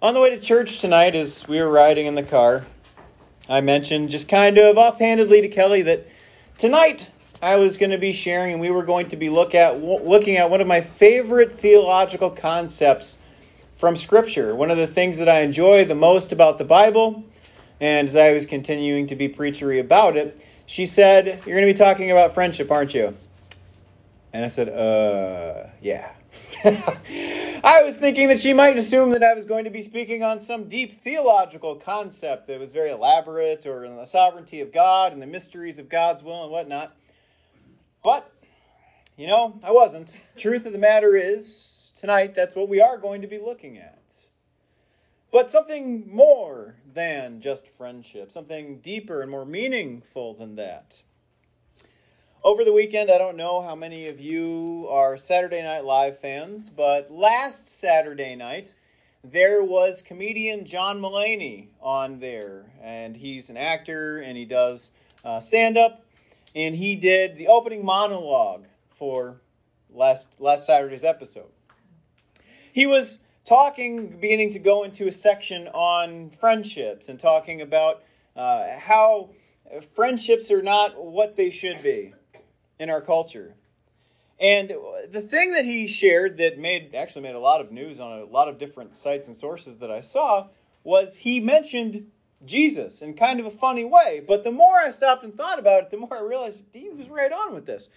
On the way to church tonight, as we were riding in the car, I mentioned just kind of offhandedly to Kelly that tonight I was going to be sharing and we were going to be look at looking at one of my favorite theological concepts from Scripture. One of the things that I enjoy the most about the Bible, and as I was continuing to be preachery about it, she said, You're going to be talking about friendship, aren't you? And I said, Uh, yeah. I was thinking that she might assume that I was going to be speaking on some deep theological concept that was very elaborate or in the sovereignty of God and the mysteries of God's will and whatnot. But, you know, I wasn't. Truth of the matter is, tonight, that's what we are going to be looking at. But something more than just friendship, something deeper and more meaningful than that. Over the weekend, I don't know how many of you are Saturday Night Live fans, but last Saturday night, there was comedian John Mulaney on there. And he's an actor and he does uh, stand up. And he did the opening monologue for last, last Saturday's episode. He was talking, beginning to go into a section on friendships and talking about uh, how friendships are not what they should be in our culture. And the thing that he shared that made actually made a lot of news on a lot of different sites and sources that I saw was he mentioned Jesus in kind of a funny way. But the more I stopped and thought about it, the more I realized he was right on with this.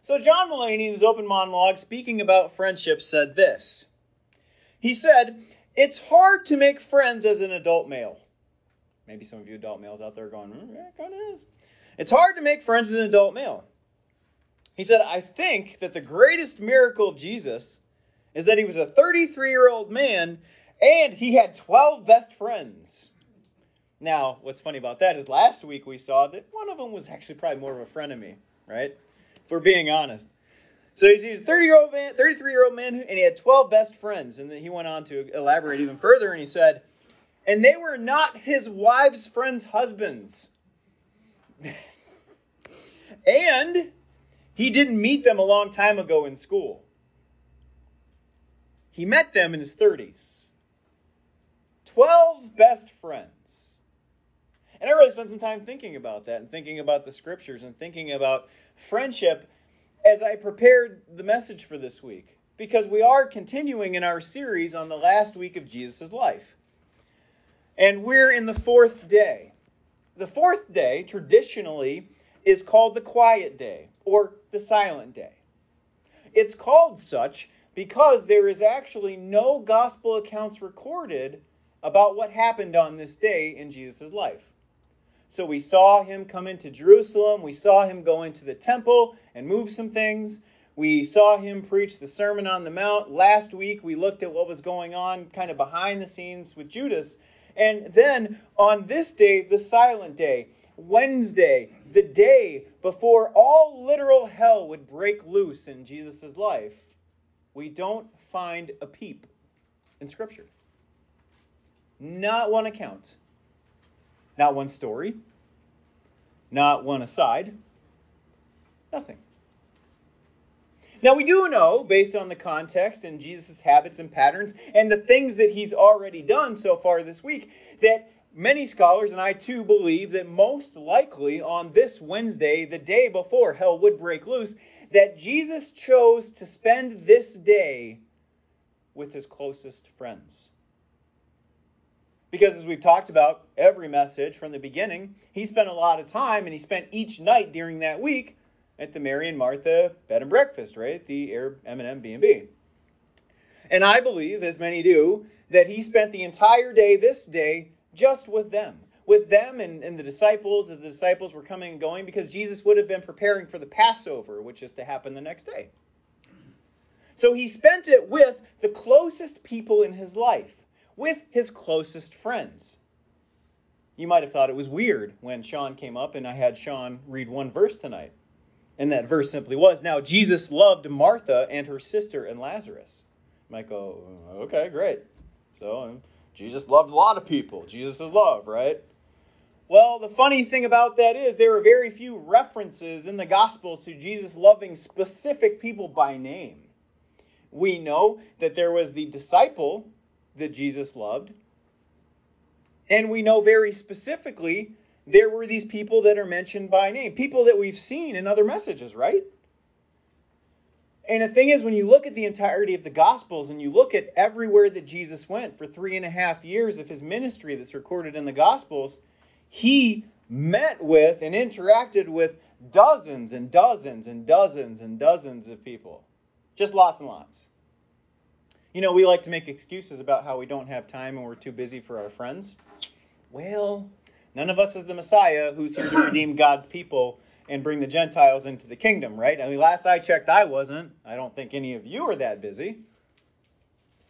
So John Mulaney, in his open monologue, speaking about friendship, said this. He said, It's hard to make friends as an adult male. Maybe some of you adult males out there are going, mm, yeah, it kind of is. It's hard to make friends as an adult male. He said, I think that the greatest miracle of Jesus is that he was a 33 year old man and he had 12 best friends. Now, what's funny about that is last week we saw that one of them was actually probably more of a friend of me, right? If we're being honest. So he's, a 30 year old man, 33 year old man, and he had 12 best friends. And then he went on to elaborate even further, and he said, and they were not his wives' friends' husbands. and he didn't meet them a long time ago in school. He met them in his 30s. 12 best friends. And I really spent some time thinking about that and thinking about the scriptures and thinking about friendship as I prepared the message for this week. Because we are continuing in our series on the last week of Jesus' life. And we're in the fourth day. The fourth day, traditionally, is called the quiet day or the silent day. It's called such because there is actually no gospel accounts recorded about what happened on this day in Jesus' life. So we saw him come into Jerusalem, we saw him go into the temple and move some things. We saw him preach the Sermon on the Mount. Last week we looked at what was going on kind of behind the scenes with Judas. And then on this day, the silent day, Wednesday, the day before all literal hell would break loose in Jesus' life, we don't find a peep in Scripture. Not one account, not one story, not one aside, nothing. Now, we do know, based on the context and Jesus' habits and patterns and the things that he's already done so far this week, that Many scholars, and I too, believe that most likely on this Wednesday, the day before hell would break loose, that Jesus chose to spend this day with his closest friends. Because as we've talked about every message from the beginning, he spent a lot of time and he spent each night during that week at the Mary and Martha bed and breakfast, right? The Air M&M B&B. And I believe, as many do, that he spent the entire day this day just with them. With them and, and the disciples as the disciples were coming and going, because Jesus would have been preparing for the Passover, which is to happen the next day. So he spent it with the closest people in his life, with his closest friends. You might have thought it was weird when Sean came up and I had Sean read one verse tonight. And that verse simply was Now Jesus loved Martha and her sister and Lazarus. You might go, okay, great. So um, Jesus loved a lot of people. Jesus is love, right? Well, the funny thing about that is there are very few references in the Gospels to Jesus loving specific people by name. We know that there was the disciple that Jesus loved. And we know very specifically there were these people that are mentioned by name, people that we've seen in other messages, right? And the thing is, when you look at the entirety of the Gospels and you look at everywhere that Jesus went for three and a half years of his ministry that's recorded in the Gospels, he met with and interacted with dozens and dozens and dozens and dozens of people. Just lots and lots. You know, we like to make excuses about how we don't have time and we're too busy for our friends. Well, none of us is the Messiah who's here to redeem God's people and bring the Gentiles into the kingdom, right? I mean, last I checked, I wasn't. I don't think any of you are that busy.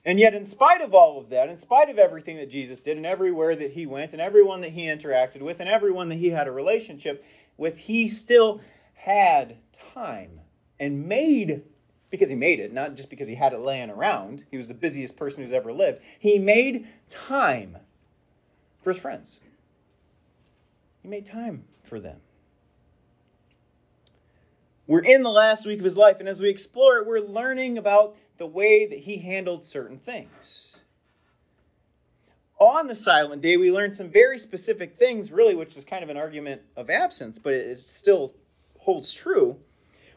And yet, in spite of all of that, in spite of everything that Jesus did and everywhere that he went and everyone that he interacted with and everyone that he had a relationship with, he still had time and made, because he made it, not just because he had it laying around. He was the busiest person who's ever lived. He made time for his friends. He made time for them. We're in the last week of his life, and as we explore it, we're learning about the way that he handled certain things. On the silent day, we learn some very specific things, really, which is kind of an argument of absence, but it still holds true.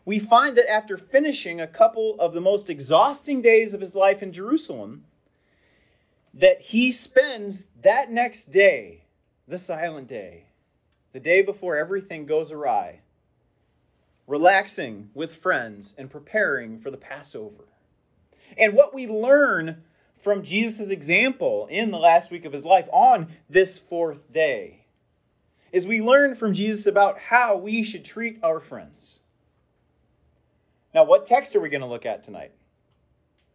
We find that after finishing a couple of the most exhausting days of his life in Jerusalem, that he spends that next day, the silent day, the day before everything goes awry, relaxing with friends, and preparing for the Passover. And what we learn from Jesus' example in the last week of his life on this fourth day is we learn from Jesus about how we should treat our friends. Now, what text are we going to look at tonight?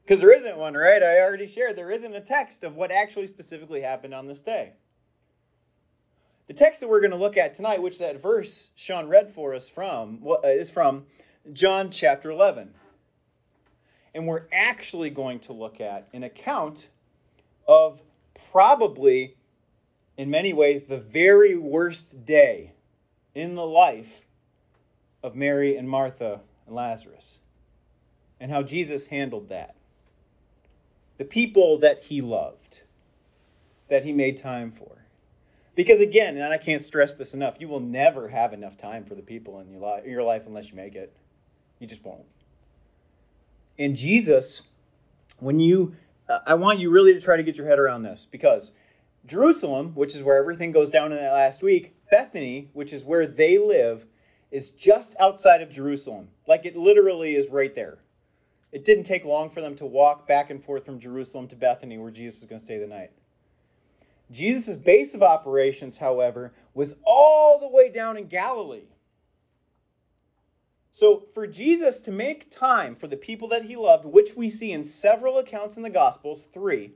Because there isn't one, right? I already shared there isn't a text of what actually specifically happened on this day. The text that we're going to look at tonight, which that verse Sean read for us from, uh, is from John chapter 11. And we're actually going to look at an account of probably, in many ways, the very worst day in the life of Mary and Martha and Lazarus, and how Jesus handled that. The people that he loved, that he made time for. Because again, and I can't stress this enough, you will never have enough time for the people in your life, your life unless you make it. You just won't. And Jesus, when you, I want you really to try to get your head around this because Jerusalem, which is where everything goes down in that last week, Bethany, which is where they live, is just outside of Jerusalem. Like it literally is right there. It didn't take long for them to walk back and forth from Jerusalem to Bethany, where Jesus was going to stay the night. Jesus' base of operations, however, was all the way down in Galilee. So, for Jesus to make time for the people that he loved, which we see in several accounts in the Gospels, three,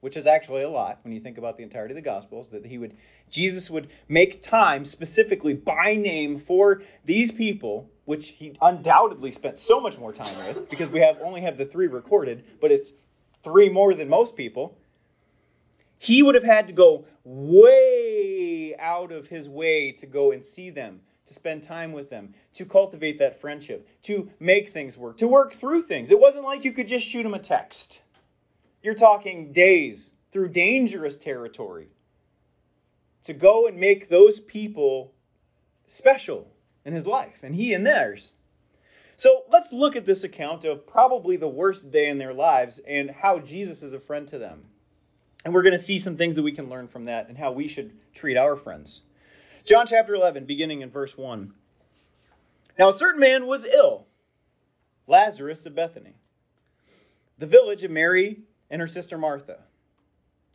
which is actually a lot when you think about the entirety of the Gospels, that he would Jesus would make time specifically by name for these people, which he undoubtedly spent so much more time with, because we have only have the three recorded, but it's three more than most people. He would have had to go way out of his way to go and see them, to spend time with them, to cultivate that friendship, to make things work, to work through things. It wasn't like you could just shoot him a text. You're talking days through dangerous territory to go and make those people special in his life, and he in theirs. So let's look at this account of probably the worst day in their lives and how Jesus is a friend to them. And we're going to see some things that we can learn from that and how we should treat our friends. John chapter 11, beginning in verse 1. Now, a certain man was ill, Lazarus of Bethany, the village of Mary and her sister Martha.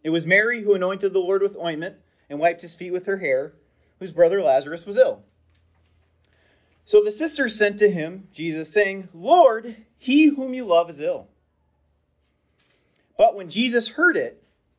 It was Mary who anointed the Lord with ointment and wiped his feet with her hair, whose brother Lazarus was ill. So the sisters sent to him, Jesus, saying, Lord, he whom you love is ill. But when Jesus heard it,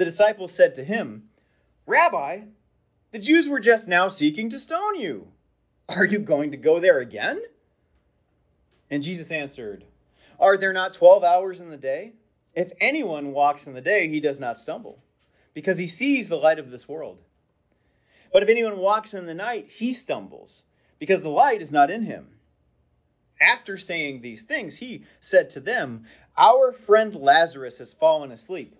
The disciples said to him, Rabbi, the Jews were just now seeking to stone you. Are you going to go there again? And Jesus answered, Are there not twelve hours in the day? If anyone walks in the day, he does not stumble, because he sees the light of this world. But if anyone walks in the night, he stumbles, because the light is not in him. After saying these things, he said to them, Our friend Lazarus has fallen asleep,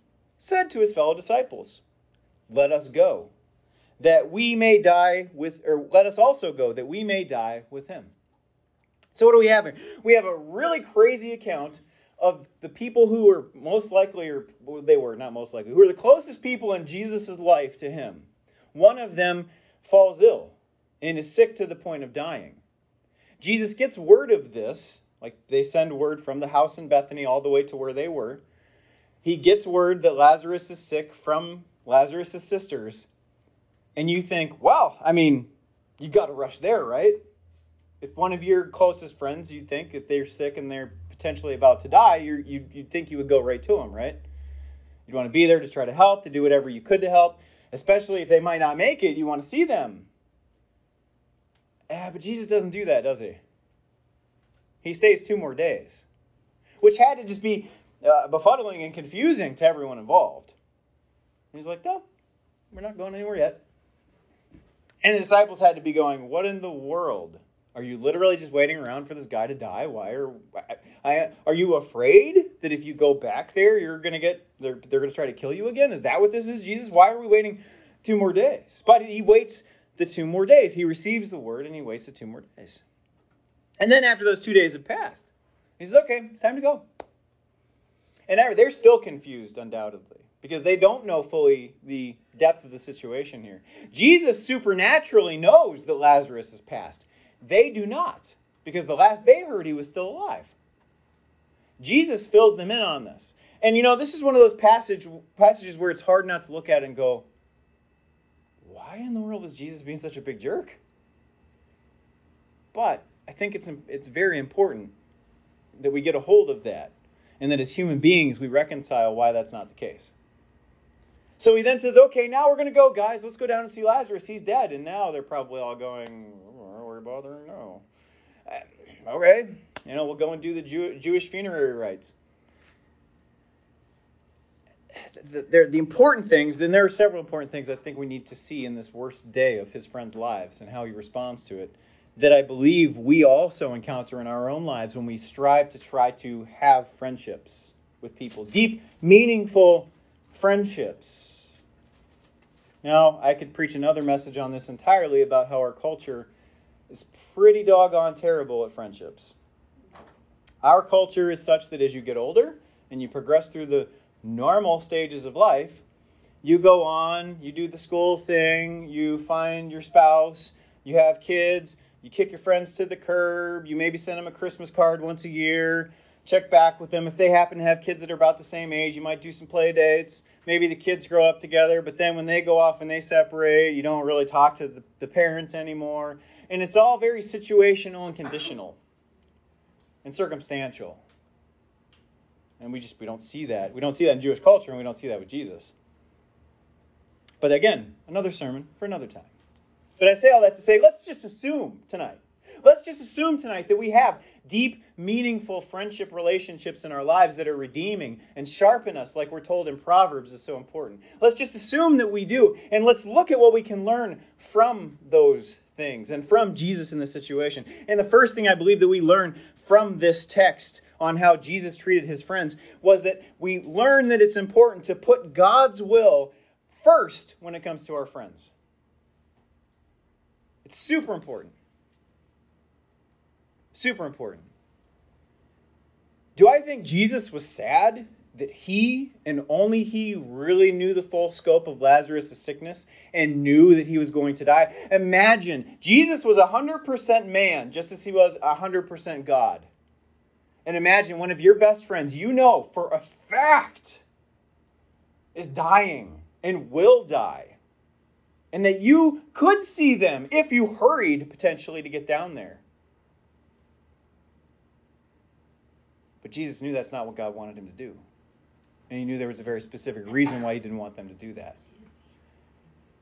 said to his fellow disciples, Let us go, that we may die with, or let us also go, that we may die with him. So what do we have here? We have a really crazy account of the people who were most likely, or they were not most likely, who were the closest people in Jesus' life to him. One of them falls ill and is sick to the point of dying. Jesus gets word of this, like they send word from the house in Bethany all the way to where they were. He gets word that Lazarus is sick from Lazarus' sisters. And you think, well, I mean, you got to rush there, right? if one of your closest friends, you think if they're sick and they're potentially about to die, you you you'd think you would go right to them, right? You'd want to be there to try to help, to do whatever you could to help, especially if they might not make it. You want to see them. Yeah, but Jesus doesn't do that, does he? He stays two more days, which had to just be uh, befuddling and confusing to everyone involved. And he's like, no, we're not going anywhere yet. And the disciples had to be going, what in the world are you literally just waiting around for this guy to die? Why are I, are you afraid that if you go back there, you're gonna get they're they're gonna try to kill you again? Is that what this is, Jesus? Why are we waiting two more days? But he waits the two more days. He receives the word and he waits the two more days. And then after those two days have passed, he says, "Okay, it's time to go." And they're still confused, undoubtedly, because they don't know fully the depth of the situation here. Jesus supernaturally knows that Lazarus has passed. They do not, because the last they heard he was still alive. Jesus fills them in on this. And you know, this is one of those passage, passages where it's hard not to look at and go, why in the world is Jesus being such a big jerk? But I think it's, it's very important that we get a hold of that and that as human beings we reconcile why that's not the case. So he then says, okay, now we're going to go, guys. Let's go down and see Lazarus. He's dead. And now they're probably all going, oh, we're bothering? No. Uh, okay, you know, we'll go and do the Jew- Jewish funerary rites. The, the, the important things, then there are several important things I think we need to see in this worst day of his friends' lives and how he responds to it that I believe we also encounter in our own lives when we strive to try to have friendships with people. Deep, meaningful friendships. Now, I could preach another message on this entirely about how our culture is pretty doggone terrible at friendships. Our culture is such that as you get older and you progress through the normal stages of life, you go on, you do the school thing, you find your spouse, you have kids, you kick your friends to the curb, you maybe send them a Christmas card once a year, check back with them. If they happen to have kids that are about the same age, you might do some play dates. Maybe the kids grow up together, but then when they go off and they separate, you don't really talk to the, the parents anymore. And it's all very situational and conditional and circumstantial. And we just we don't see that. We don't see that in Jewish culture and we don't see that with Jesus. But again, another sermon for another time. But I say all that to say let's just assume tonight. Let's just assume tonight that we have deep, meaningful friendship relationships in our lives that are redeeming and sharpen us, like we're told in Proverbs is so important. Let's just assume that we do, and let's look at what we can learn from those things and from Jesus in this situation. And the first thing I believe that we learn from this text on how Jesus treated his friends was that we learn that it's important to put God's will first when it comes to our friends. Super important. Super important. Do I think Jesus was sad that he and only he really knew the full scope of Lazarus' sickness and knew that he was going to die. Imagine, Jesus was 100% man, just as he was 100% God. And imagine one of your best friends, you know for a fact, is dying and will die. And that you could see them if you hurried potentially to get down there. But Jesus knew that's not what God wanted him to do. And he knew there was a very specific reason why he didn't want them to do that.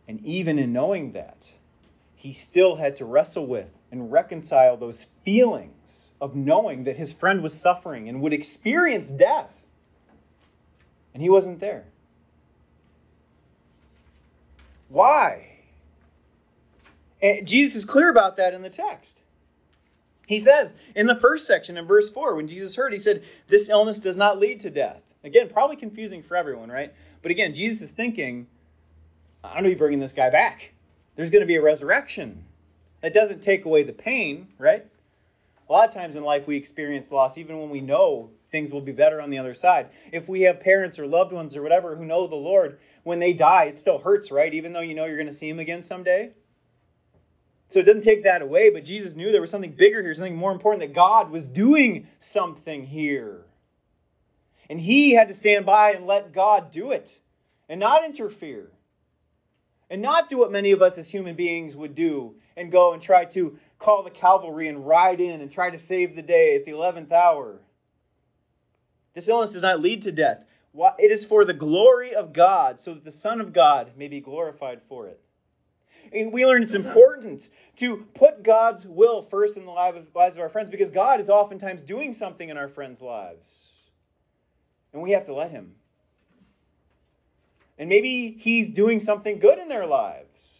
And even in knowing that, he still had to wrestle with and reconcile those feelings of knowing that his friend was suffering and would experience death. And he wasn't there. Why? And Jesus is clear about that in the text. He says in the first section, in verse 4, when Jesus heard, he said, This illness does not lead to death. Again, probably confusing for everyone, right? But again, Jesus is thinking, I'm going to be bringing this guy back. There's going to be a resurrection. That doesn't take away the pain, right? A lot of times in life we experience loss even when we know things will be better on the other side. If we have parents or loved ones or whatever who know the Lord, when they die, it still hurts, right? Even though you know you're going to see him again someday. So it doesn't take that away, but Jesus knew there was something bigger here, something more important, that God was doing something here. And he had to stand by and let God do it and not interfere. And not do what many of us as human beings would do and go and try to call the cavalry and ride in and try to save the day at the 11th hour. This illness does not lead to death. It is for the glory of God, so that the Son of God may be glorified for it. And we learn it's important to put God's will first in the lives of our friends because God is oftentimes doing something in our friends' lives. And we have to let him. And maybe he's doing something good in their lives.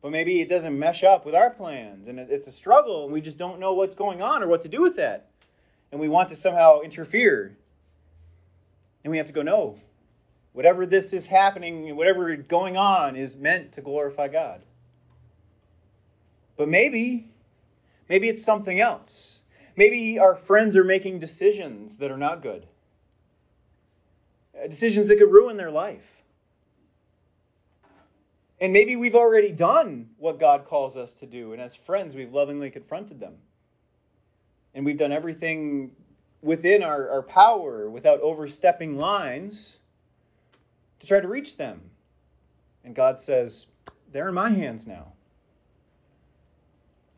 But maybe it doesn't mesh up with our plans. And it's a struggle, and we just don't know what's going on or what to do with that. And we want to somehow interfere. And we have to go, no. Whatever this is happening, whatever going on, is meant to glorify God. But maybe, maybe it's something else. Maybe our friends are making decisions that are not good uh, decisions that could ruin their life. And maybe we've already done what God calls us to do, and as friends, we've lovingly confronted them. And we've done everything within our, our power without overstepping lines to try to reach them. And God says, They're in my hands now.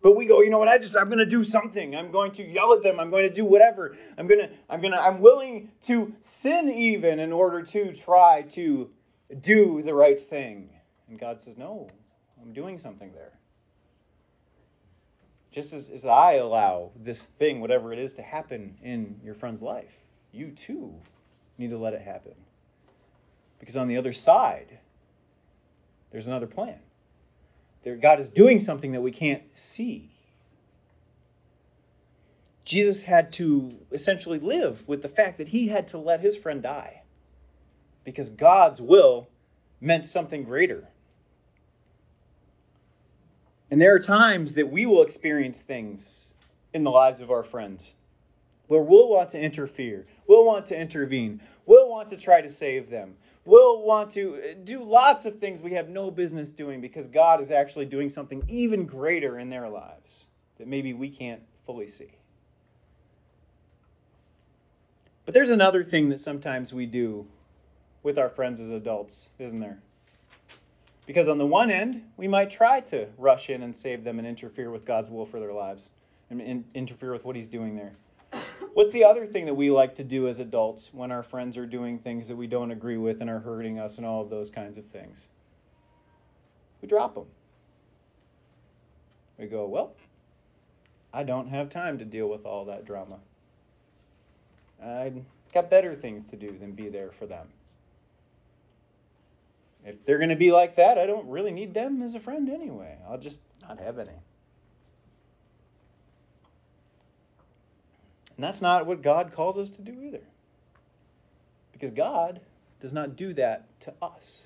But we go, you know what? I just I'm going to do something. I'm going to yell at them. I'm going to do whatever. I'm to I'm to I'm willing to sin even in order to try to do the right thing. And God says, "No. I'm doing something there." Just as, as I allow this thing, whatever it is, to happen in your friend's life, you too need to let it happen. Because on the other side, there's another plan. There, God is doing something that we can't see. Jesus had to essentially live with the fact that he had to let his friend die because God's will meant something greater. And there are times that we will experience things in the lives of our friends where we'll want to interfere, we'll want to intervene, we'll want to try to save them, we'll want to uh, do lots of things we have no business doing because God is actually doing something even greater in their lives that maybe we can't fully see. But there's another thing that sometimes we do with our friends as adults, isn't there? Because on the one end, we might try to rush in and save them and interfere with God's will for their lives and interfere with what He's doing there. What's the other thing that we like to do as adults when our friends are doing things that we don't agree with and are hurting us and all of those kinds of things? We drop them. We go, well, I don't have time to deal with all that drama. I've got better things to do than be there for them. If they're going to be like that, I don't really need them as a friend anyway. I'll just not have any. And that's not what God calls us to do either. Because God does not do that to us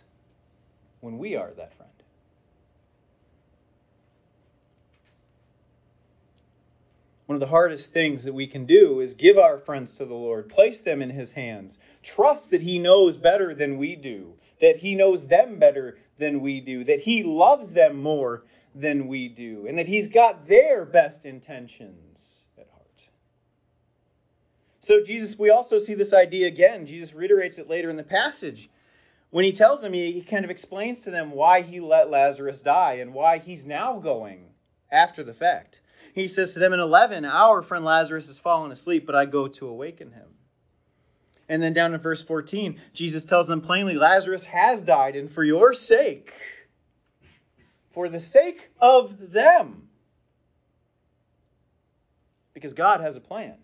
when we are that friend. One of the hardest things that we can do is give our friends to the Lord, place them in His hands, trust that He knows better than we do, that He knows them better than we do, that He loves them more than we do, and that He's got their best intentions at heart. So, Jesus, we also see this idea again. Jesus reiterates it later in the passage. When he tells them, he, kind of explains to them why he let Lazarus die and why he's now going after the fact. He says to them in 11, Our friend Lazarus has fallen asleep, but I go to awaken him. And then down in verse 14, Jesus tells them plainly, Lazarus has died, and for your sake, for the sake of them, because God has a plan.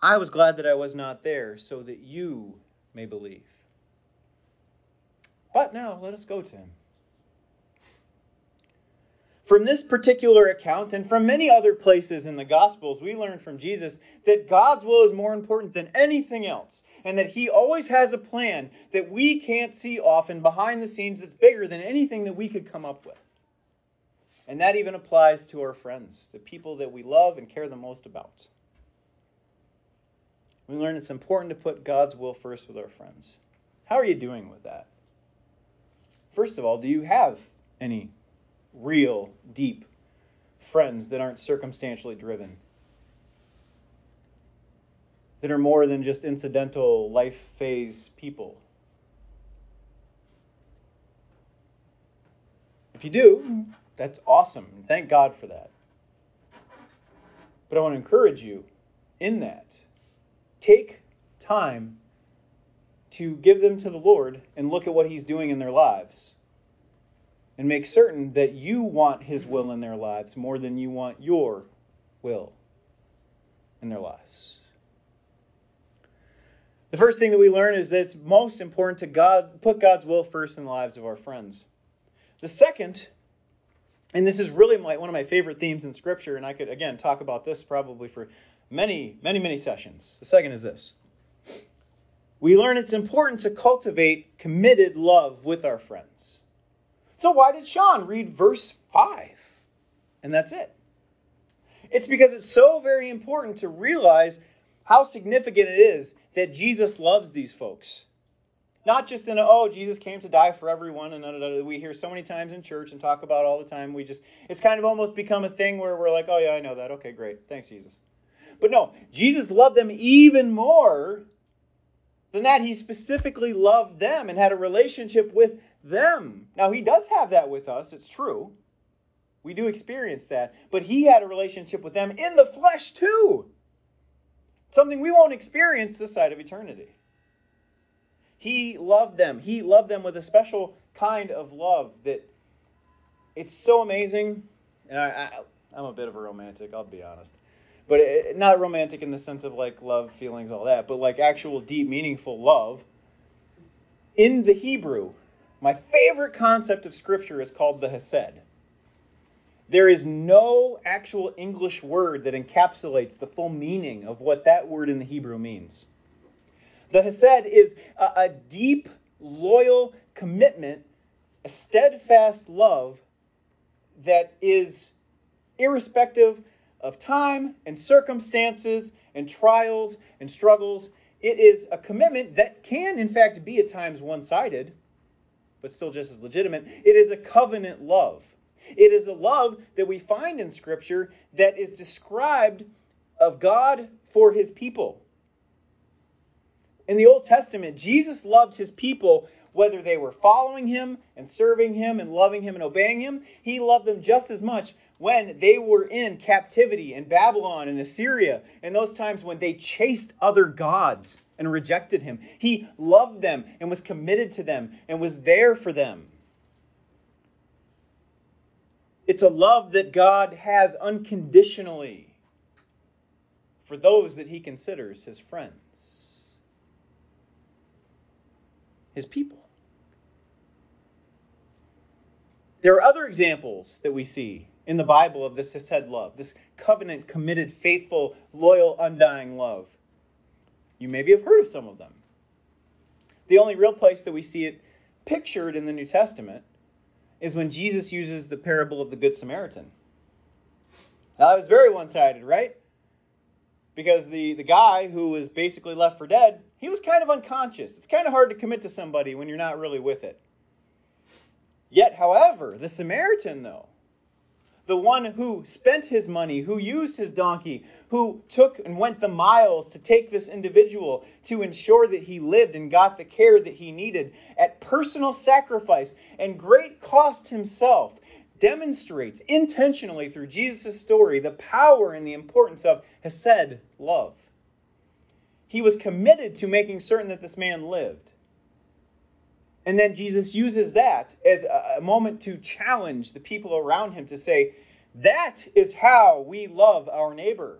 I was glad that I was not there, so that you may believe. But now let us go to him. From this particular account and from many other places in the Gospels, we learn from Jesus that God's will is more important than anything else, and that He always has a plan that we can't see often behind the scenes that's bigger than anything that we could come up with. And that even applies to our friends, the people that we love and care the most about. We learn it's important to put God's will first with our friends. How are you doing with that? First of all, do you have any real, deep friends that aren't circumstantially driven, that are more than just incidental life phase people. If you do, that's awesome. Thank God for that. But I want to encourage you in that. Take time to give them to the Lord and look at what He's doing in their lives and make certain that you want His will in their lives more than you want your will in their lives. The first thing that we learn is that it's most important to God put God's will first in the lives of our friends. The second, and this is really my, one of my favorite themes in Scripture, and I could again talk about this probably for many, many, many sessions. The second is this. We learn it's important to cultivate committed love with our friends. So why did Sean read verse 5? And that's it. It's because it's so very important to realize how significant it is that Jesus loves these folks. Not just in a, oh, Jesus came to die for everyone, and we hear so many times in church and talk about all the time. We just, it's kind of almost become a thing where we're like, oh, yeah, I know that. Okay, great. Thanks, Jesus. But no, Jesus loved them even more than that. He specifically loved them and had a relationship with them. Now, he does have that with us, it's true. We do experience that. But he had a relationship with them in the flesh, too. Something we won't experience this side of eternity. He loved them. He loved them with a special kind of love that it's so amazing. And I, am a bit of a romantic, I'll be honest. But it, not romantic in the sense of like love, feelings, all that, but like actual deep, meaningful love. In the Hebrew, my favorite concept of Scripture is called the Hesed. There is no actual English word that encapsulates the full meaning of what that word in the Hebrew means. The Hesed is a, a deep, loyal commitment, a steadfast love that is irrespective of time and circumstances and trials and struggles. It is a commitment that can, in fact, be at times one sided but still just as legitimate. It is a covenant love. It is a love that we find in Scripture that is described of God for his people. In the Old Testament, Jesus loved his people whether they were following him and serving him and loving him and obeying him. He loved them just as much when they were in captivity in Babylon and Assyria, and those times when they chased other gods and rejected him. He loved them and was committed to them and was there for them. It's a love that God has unconditionally for those that he considers his friends, his people. There are other examples that we see in the Bible of this Hesed love, this covenant, committed, faithful, loyal, undying love. You maybe have heard of some of them. The only real place that we see it pictured in the New Testament is when Jesus uses the parable of the Good Samaritan. Now, that was very one sided, right? Because the, the guy who was basically left for dead, he was kind of unconscious. It's kind of hard to commit to somebody when you're not really with it. Yet, however, the Samaritan, though, the one who spent his money, who used his donkey, who took and went the miles to take this individual to ensure that he lived and got the care that he needed at personal sacrifice and great cost himself, demonstrates intentionally through Jesus' story the power and the importance of Hesed, love. He was committed to making certain that this man lived. And then Jesus uses that as a moment to challenge the people around him to say, that is how we love our neighbor.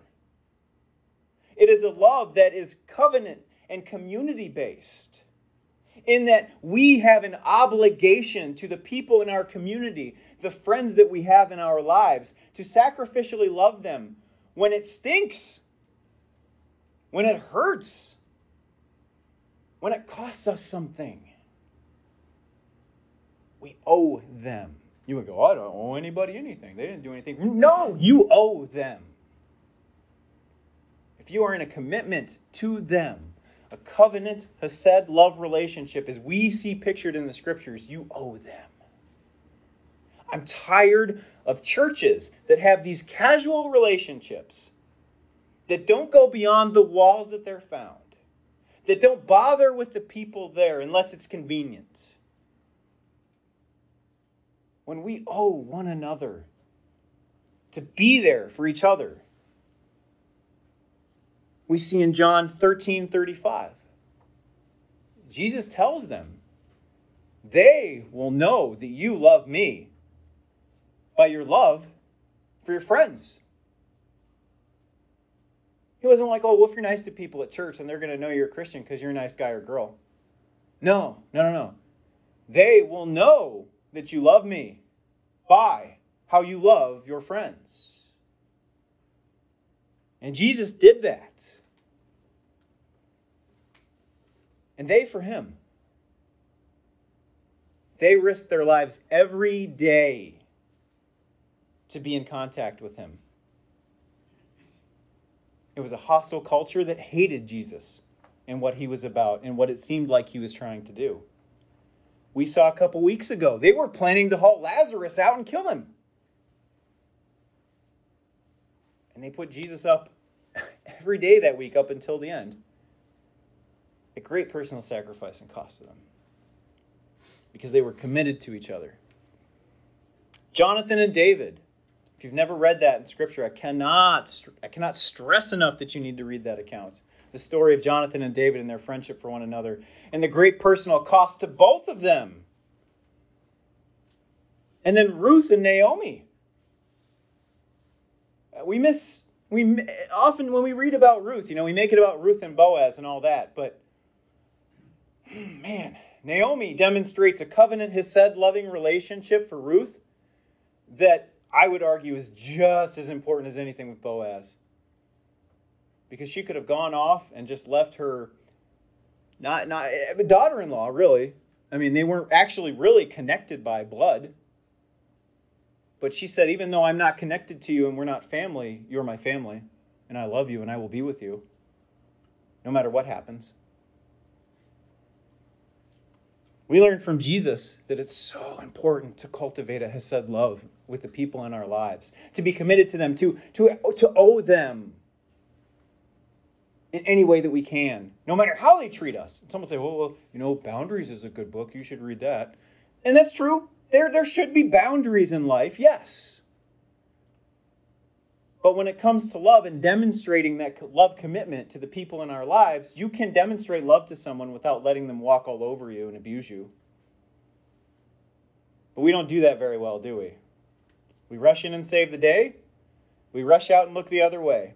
It is a love that is covenant and community based, in that we have an obligation to the people in our community, the friends that we have in our lives, to sacrificially love them when it stinks, when it hurts, when it costs us something we owe them. You would go, I don't owe anybody anything. They didn't do anything. No, you owe them. If you are in a commitment to them, a covenant, hesed, love relationship, as we see pictured in the scriptures, you owe them. I'm tired of churches that have these casual relationships that don't go beyond the walls that they're found, that don't bother with the people there unless it's convenient when we owe one another to be there for each other. We see in John 13 35. Jesus tells them, They will know that you love me by your love for your friends. He wasn't like, oh, well, if you're nice to people at church and they're going to know you're a Christian because you're a nice guy or girl. No, no, no, no. They will know that you love me by how you love your friends. And Jesus did that. And they for him. They risked their lives every day to be in contact with him. It was a hostile culture that hated Jesus and what he was about and what it seemed like he was trying to do we saw a couple weeks ago. They were planning to haul Lazarus out and kill him. And they put Jesus up every day that week up until the end. A great personal sacrifice and cost to them because they were committed to each other. Jonathan and David. If you've never read that in Scripture, I cannot I cannot stress enough that you need to read that account the story of Jonathan and David and their friendship for one another, and the great personal cost to both of them. And then Ruth and Naomi. Uh, we miss we often when we read about Ruth, you know, we make it about Ruth and Boaz and all that, but man, Naomi demonstrates a covenant hesed loving relationship for Ruth that I would argue is just as important as anything with Boaz because she could have gone off and just left her not not eh, daughter-in-law really. I mean, they weren't actually really connected by blood. But she said, even though I'm not connected to you and we're not family, you're my family, and I love you and I will be with you, no matter what happens. We learn from Jesus that it's so important to cultivate a Hesed love with the people in our lives, to be committed to them, to, to, to owe them in any way that we can, no matter how they treat us. And someone say, well, well, you know, Boundaries is a good book. You should read that. And that's true. There, there should be boundaries in life, yes. But when it comes to love and demonstrating that love commitment to the people in our lives, you can demonstrate love to someone without letting them walk all over you and abuse you. But we don't do that very well, do we? We rush in and save the day. We rush out and look the other way.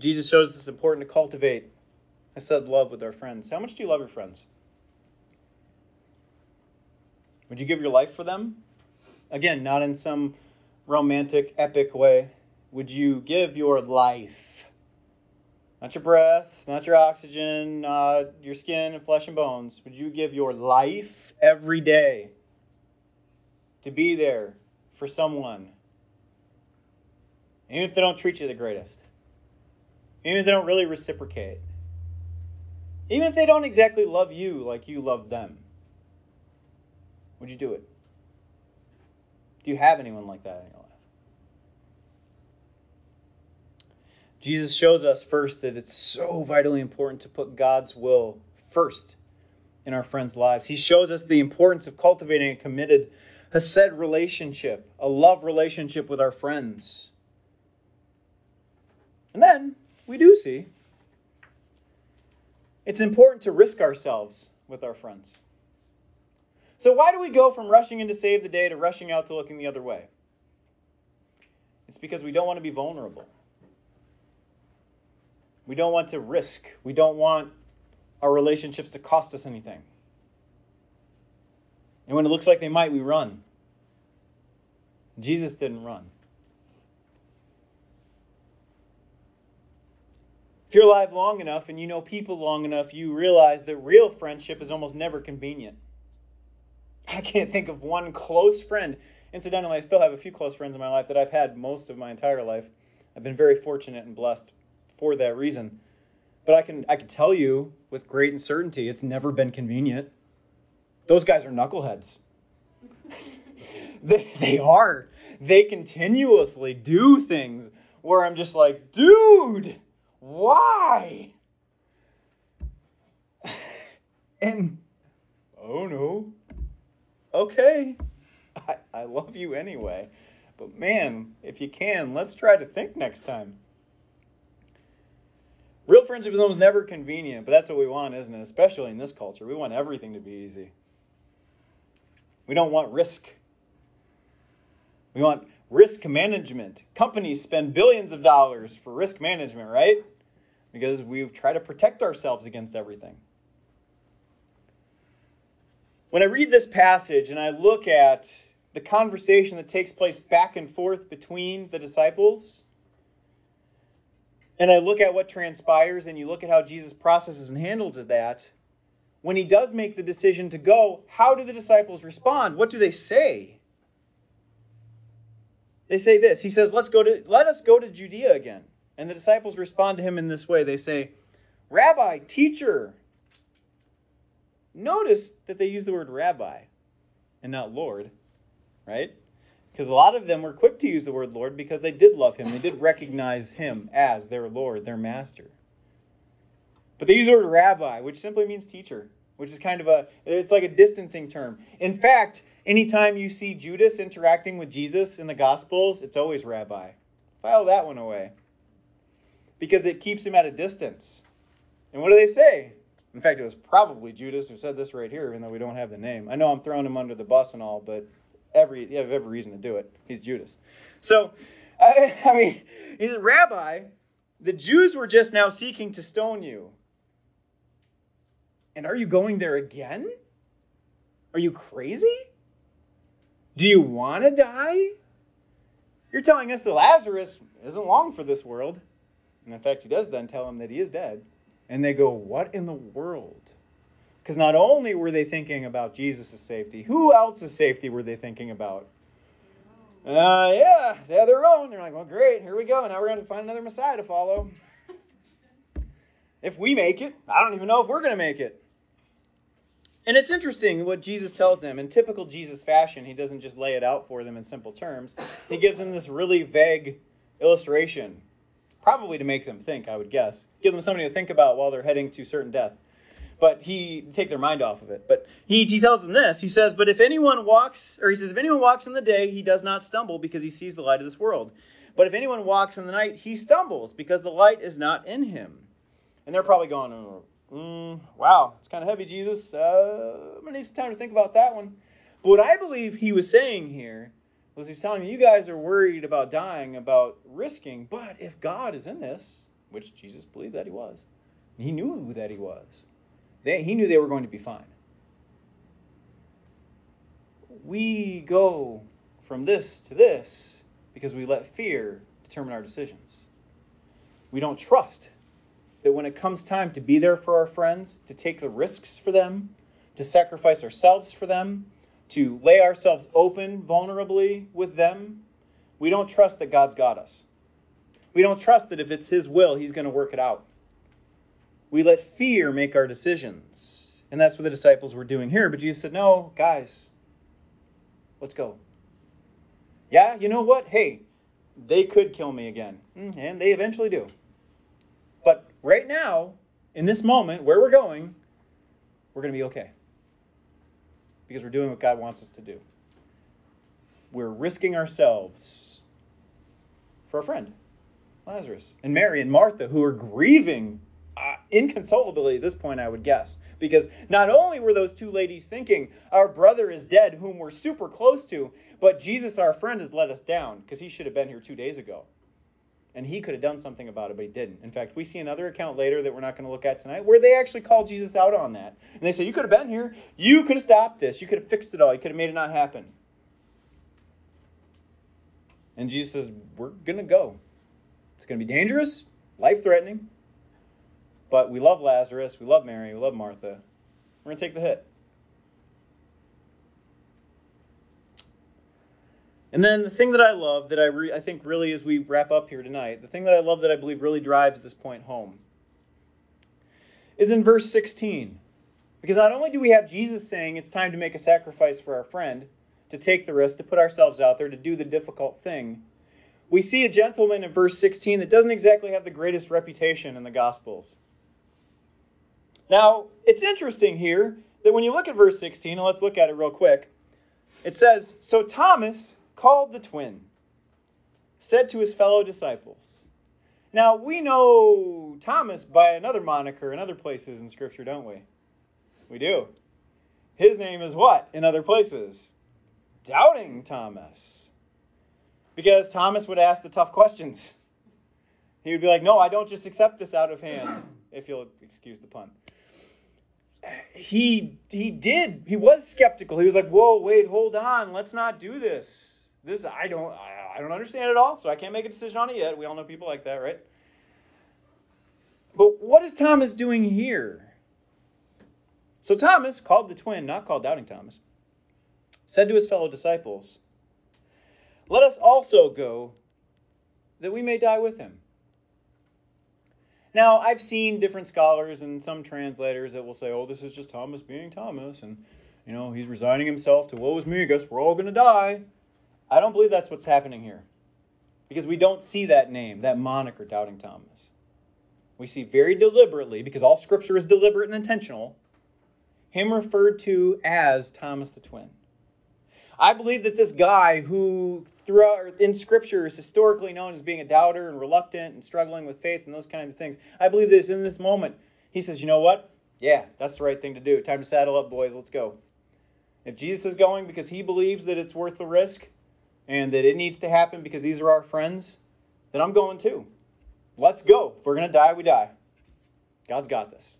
Jesus shows it's important to cultivate Hesed, love with our friends. How much do you love your friends? Would you give your life for them? Again, not in some romantic, epic way. Would you give your life not your breath, not your oxygen, uh, your skin and flesh and bones, would you give your life every day to be there for someone, even if they don't treat you the greatest, even if they don't really reciprocate, even if they don't exactly love you like you love them? Would you do it? Do you have anyone like that in your life? Jesus shows us first that it's so vitally important to put God's will first in our friends' lives. He shows us the importance of cultivating a committed, hesed relationship, a love relationship with our friends. And then we do see it's important to risk ourselves with our friends. So, why do we go from rushing in to save the day to rushing out to looking the other way? It's because we don't want to be vulnerable. We don't want to risk. We don't want our relationships to cost us anything. And when it looks like they might, we run. Jesus didn't run. If you're alive long enough and you know people long enough, you realize that real friendship is almost never convenient. I can't think of one close friend. Incidentally, I still have a few close friends in my life that I've had most of my entire life. I've been very fortunate and blessed for that reason. But I can I can tell you with great certainty it's never been convenient. Those guys are knuckleheads. they, they are. They continuously do things where I'm just like, dude, why? And oh no. Okay. I, I love you anyway. But man, if you can, let's try to think next time. Real friendship is almost never convenient, but that's what we want, isn't it? Especially in this culture. We want everything to be easy. We don't want risk. We want risk management. Companies spend billions of dollars for risk management, right? Because we try to protect ourselves against everything. When I read this passage and I look at the conversation that takes place back and forth between the disciples, and I look at what transpires and you look at how Jesus processes and handles that, when he does make the decision to go, how do the disciples respond? What do they say? They say this. He says, "Let's go to let us go to Judea again." And the disciples respond to him in this way. They say, "Rabbi, teacher." Notice that they use the word rabbi and not Lord, right? Because a lot of them were quick to use the word Lord because they did love him. They did recognize him as their Lord, their master. But they use the word rabbi, which simply means teacher, which is kind of a, it's like a distancing term. In fact, anytime you see Judas interacting with Jesus in the Gospels, it's always rabbi. File that one away. Because it keeps him at a distance. And what do they say? In fact, it was probably Judas who said this right here, even though we don't have the name. I know I'm throwing him under the bus and all, but every you have every reason to do it. He's Judas. So, I, I mean, he's a rabbi. The Jews were just now seeking to stone you. And are you going there again? Are you crazy? Do you want to die? You're telling us that Lazarus isn't long for this world. And in fact, he does then tell them that he is dead. And they go, What in the world? Because not only were they thinking about Jesus' safety, who else's safety were they thinking about? Uh, yeah, they have their own. They're like, well, great, here we go. Now we're going to find another Messiah to follow. If we make it, I don't even know if we're going to make it. And it's interesting what Jesus tells them. In typical Jesus fashion, he doesn't just lay it out for them in simple terms. He gives them this really vague illustration, probably to make them think, I would guess. Give them something to think about while they're heading to certain death but he take their mind off of it. But he, he tells them this. He says, "But if anyone walks, or he says, if anyone walks in the day, he does not stumble because he sees the light of this world. But if anyone walks in the night, he stumbles because the light is not in him." And they're probably going, oh, mm, "Wow, it's kind of heavy, Jesus. Uh, I'm gonna need some time to think about that one." But what I believe he was saying here was he's telling you, guys are worried about dying, about risking, but if God is in this, which Jesus believed that he was, he knew that he was they, he knew they were going to be fine. We go from this to this because we let fear determine our decisions. We don't trust that when it comes time to be there for our friends, to take the risks for them, to sacrifice ourselves for them, to lay ourselves open vulnerably with them, we don't trust that God's got us. We don't trust that if it's His will, He's going to work it out. We let fear make our decisions. And that's what the disciples were doing here. But Jesus said, No, guys, let's go. Yeah, you know what? Hey, they could kill me again. Hmm, and they eventually do. But right now, in this moment, where we're going, we're going to be okay. Because we're doing what God wants us to do. We're risking ourselves for a friend, Lazarus, and Mary and Martha, who are grieving uh, inconsolably at this point, I would guess. Because not only were those two ladies thinking, our brother is dead, whom we're super close to, but Jesus, our friend, has let us down because he should have been here two days ago. And he could have done something about it, but he didn't. In fact, we see another account later that we're not going to look at tonight where they actually called Jesus out on that. And they say, You could have been here. You could have stopped this. You could have fixed it all. You could have made it not happen. And Jesus says, We're going to go. It's going to be dangerous, life threatening, but we love Lazarus, we love Mary, we love Martha. We're going to take the hit. And then the thing that I love, that I, re- I think really as we wrap up here tonight, the thing that I love that I believe really drives this point home is in verse 16. Because not only do we have Jesus saying it's time to make a sacrifice for our friend, to take the risk, to put ourselves out there, to do the difficult thing, we see a gentleman in verse 16 that doesn't exactly have the greatest reputation in the Gospels. Now, it's interesting here that when you look at verse 16, and let's look at it real quick, it says, So Thomas, called the twin, said to his fellow disciples. Now, we know Thomas by another moniker in other places in Scripture, don't we? We do. His name is what in other places? Doubting Thomas. Because Thomas would ask the tough questions. He would be like, No, I don't just accept this out of hand, if you'll excuse the pun he he did he was skeptical. He was like, "Whoa, wait, hold on, let's not do this. This I don't I, I don't understand it all, so I can't make a decision on it yet." We all know people like that, right? But what is Thomas doing here? So Thomas, called the twin, not called doubting Thomas, said to his fellow disciples, "Let us also go that we may die with him." Now, I've seen different scholars and some translators that will say, oh, this is just Thomas being Thomas, and, you know, he's resigning himself to, woe is me, I guess we're all going to die. I don't believe that's what's happening here. Because we don't see that name, that moniker, Doubting Thomas. We see very deliberately, because all scripture is deliberate and intentional, him referred to as Thomas the Twin. I believe that this guy who throughout in scripture is historically known as being a doubter and reluctant and struggling with faith and those kinds of things. I believe that in this moment he says, "You know what? Yeah, that's the right thing to do. Time to saddle up, boys. Let's go." If Jesus is going because he believes that it's worth the risk and that it needs to happen because these are our friends, then I'm going too. Let's go. If we're going to die, we die. God's got this.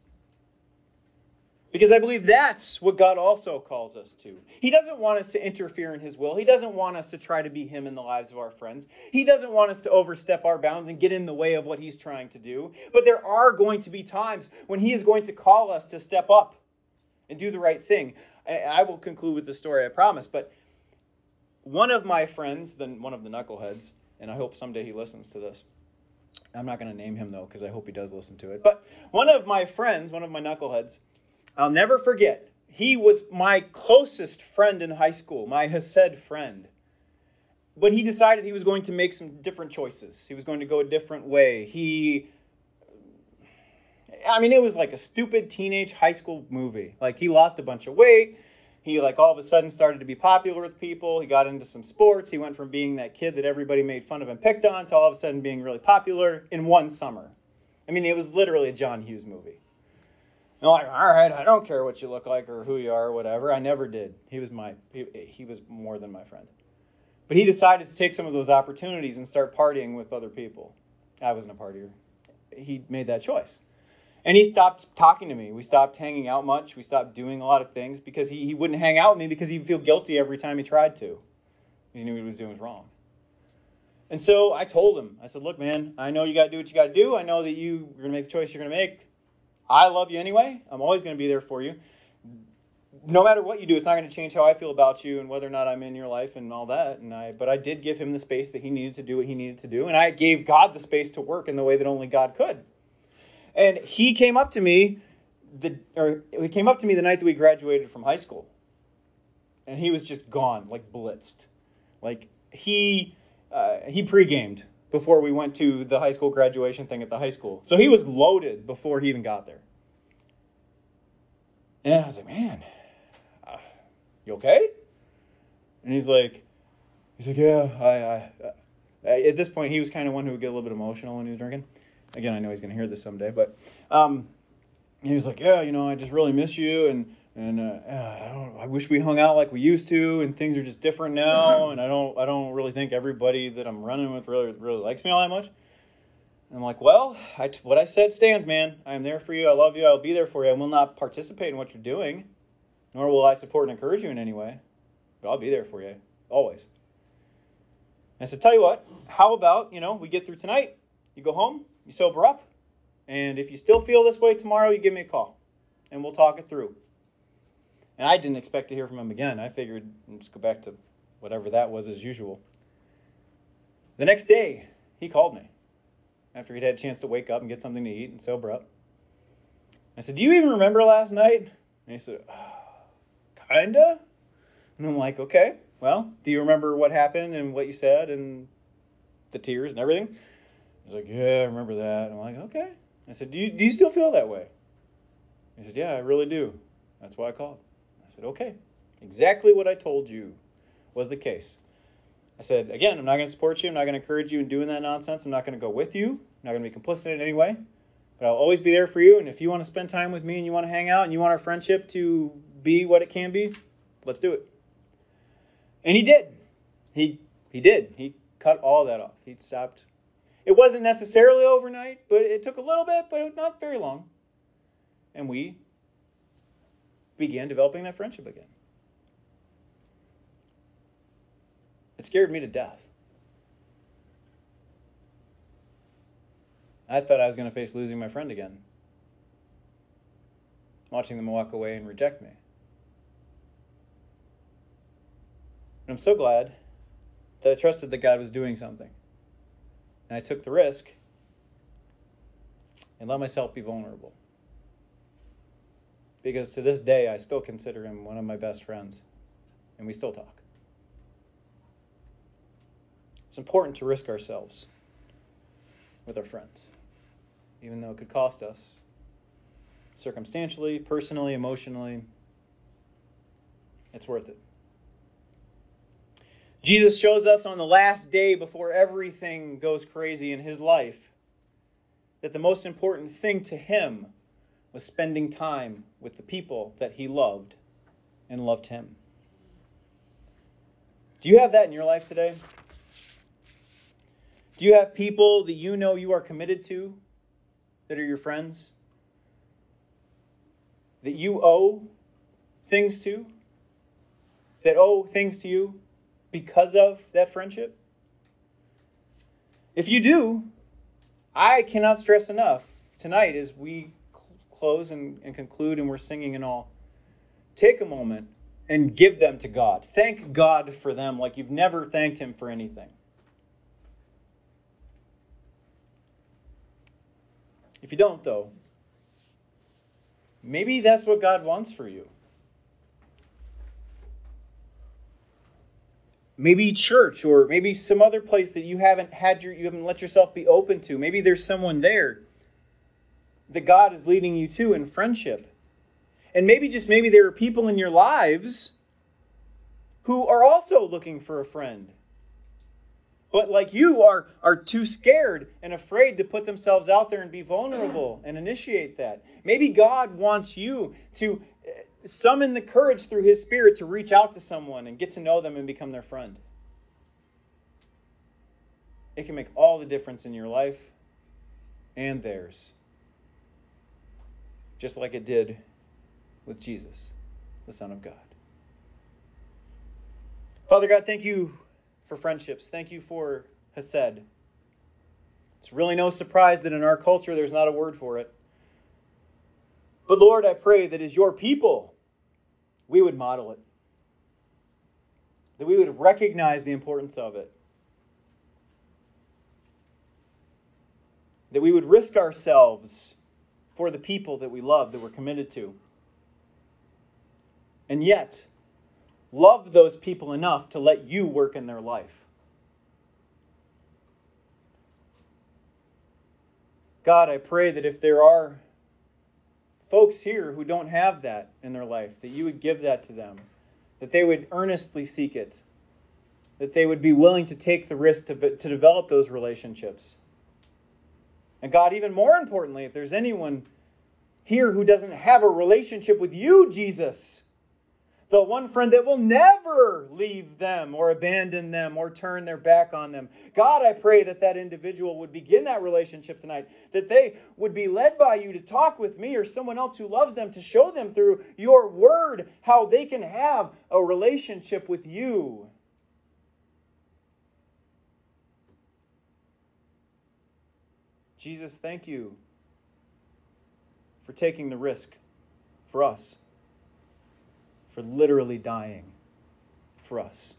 Because I believe that's what God also calls us to. He doesn't want us to interfere in His will. He doesn't want us to try to be Him in the lives of our friends. He doesn't want us to overstep our bounds and get in the way of what He's trying to do. But there are going to be times when He is going to call us to step up and do the right thing. I will conclude with the story, I promise. But one of my friends, then one of the knuckleheads, and I hope someday he listens to this. I'm not going to name him though, because I hope he does listen to it. But one of my friends, one of my knuckleheads, I'll never forget. He was my closest friend in high school, my Hesed friend. But he decided he was going to make some different choices. He was going to go a different way. He I mean, it was like a stupid teenage high school movie. Like he lost a bunch of weight. He like all of a sudden started to be popular with people. He got into some sports. He went from being that kid that everybody made fun of and picked on to all of a sudden being really popular in one summer. I mean, it was literally a John Hughes movie. And like, all right, I don't care what you look like or who you are or whatever. I never did. He was my he, he was more than my friend. But he decided to take some of those opportunities and start partying with other people. I wasn't a partier. He made that choice. And he stopped talking to me. We stopped hanging out much. We stopped doing a lot of things because he, he wouldn't hang out with me because he'd feel guilty every time he tried to. He knew what he was doing was wrong. And so I told him, I said, look, man, I know you got to do what you got to do. I know that you, you're going to make the choice you're going to make. I love you anyway. I'm always going to be there for you. No matter what you do, it's not going to change how I feel about you and whether or not I'm in your life and all that. And I, but I did give him the space that he needed to do what he needed to do, and I gave God the space to work in the way that only God could. And he came up to me, the or he came up to me the night that we graduated from high school, and he was just gone, like blitzed, like he uh, he pre-gamed before we went to the high school graduation thing at the high school. So he was loaded before he even got there. And I was like, man, uh, you okay? And he's like, he's like, yeah, I, I, I at this point, he was kind of one who would get a little bit emotional when he was drinking. Again, I know he's going to hear this someday, but um, he was like, yeah, you know, I just really miss you, and and uh, I don't, I wish we hung out like we used to, and things are just different now, and I don't, I don't really think everybody that I'm running with really, really likes me all that much. And I'm like, well, I, what I said stands, man. I am there for you. I love you. I'll be there for you. I will not participate in what you're doing, nor will I support and encourage you in any way, but I'll be there for you always. And I said, tell you what, how about you know we get through tonight, you go home, you sober up, and if you still feel this way tomorrow, you give me a call, and we'll talk it through. And I didn't expect to hear from him again. I figured just go back to whatever that was as usual. The next day, he called me after he'd had a chance to wake up and get something to eat and sober up. I said, Do you even remember last night? And he said, oh, Kinda. And I'm like, Okay, well, do you remember what happened and what you said and the tears and everything? He's like, Yeah, I remember that. I'm like, Okay. I said, do you, do you still feel that way? He said, Yeah, I really do. That's why I called. I said, Okay. Exactly what I told you was the case. I said, Again, I'm not going to support you. I'm not going to encourage you in doing that nonsense. I'm not going to go with you. I'm not going to be complicit in any way. But I'll always be there for you. And if you want to spend time with me and you want to hang out and you want our friendship to be what it can be, let's do it. And he did. He he did. He cut all that off. He stopped it wasn't necessarily overnight, but it took a little bit, but not very long. And we began developing that friendship again. It scared me to death. I thought I was going to face losing my friend again, watching them walk away and reject me. And I'm so glad that I trusted that God was doing something. And I took the risk and let myself be vulnerable. Because to this day, I still consider him one of my best friends, and we still talk. It's important to risk ourselves with our friends, even though it could cost us circumstantially, personally, emotionally. It's worth it. Jesus shows us on the last day before everything goes crazy in his life that the most important thing to him was spending time with the people that he loved and loved him. Do you have that in your life today? Do you have people that you know you are committed to that are your friends? That you owe things to? That owe things to you? Because of that friendship? If you do, I cannot stress enough tonight as we close and, and conclude and we're singing and all, take a moment and give them to God. Thank God for them like you've never thanked Him for anything. If you don't, though, maybe that's what God wants for you. Maybe church or maybe some other place that you haven't had your you haven't let yourself be open to. Maybe there's someone there that god is leading you to in friendship. And maybe just maybe there are people in your lives who are also looking for a friend. But like you are are too scared and afraid to put themselves out there and be vulnerable and initiate that. Maybe god wants you to summon the courage through His Spirit to reach out to someone and get to know them and become their friend. It can make all the difference in your life and theirs, just like it did with Jesus, the Son of God. Father God, thank you for friendships. Thank you for Hesed. It's really no surprise that in our culture there's not a word for it. But Lord, I pray that as your people, we would model it, that we would recognize the importance of it, that we would risk ourselves for the people that we love, that we're committed to. And yet, love those people enough to let you work in their life. God, I pray that if there are folks here who don't have that in their life, that you would give that to them, that they would earnestly seek it, that they would be willing to take the risk to, to develop those relationships. And God, even more importantly, if there's anyone here who doesn't have a relationship with you, Jesus, the one friend that will never leave them or abandon them or turn their back on them. God, I pray that that individual would begin that relationship tonight, that they would be led by you to talk with me or someone else who loves them to show them through your word how they can have a relationship with you. Jesus, thank you for taking the risk for us for literally dying for us.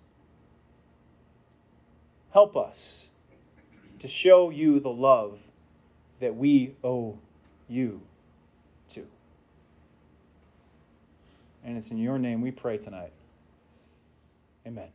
Help us to show you the love that we owe you to. And it's in your name we pray tonight. Amen.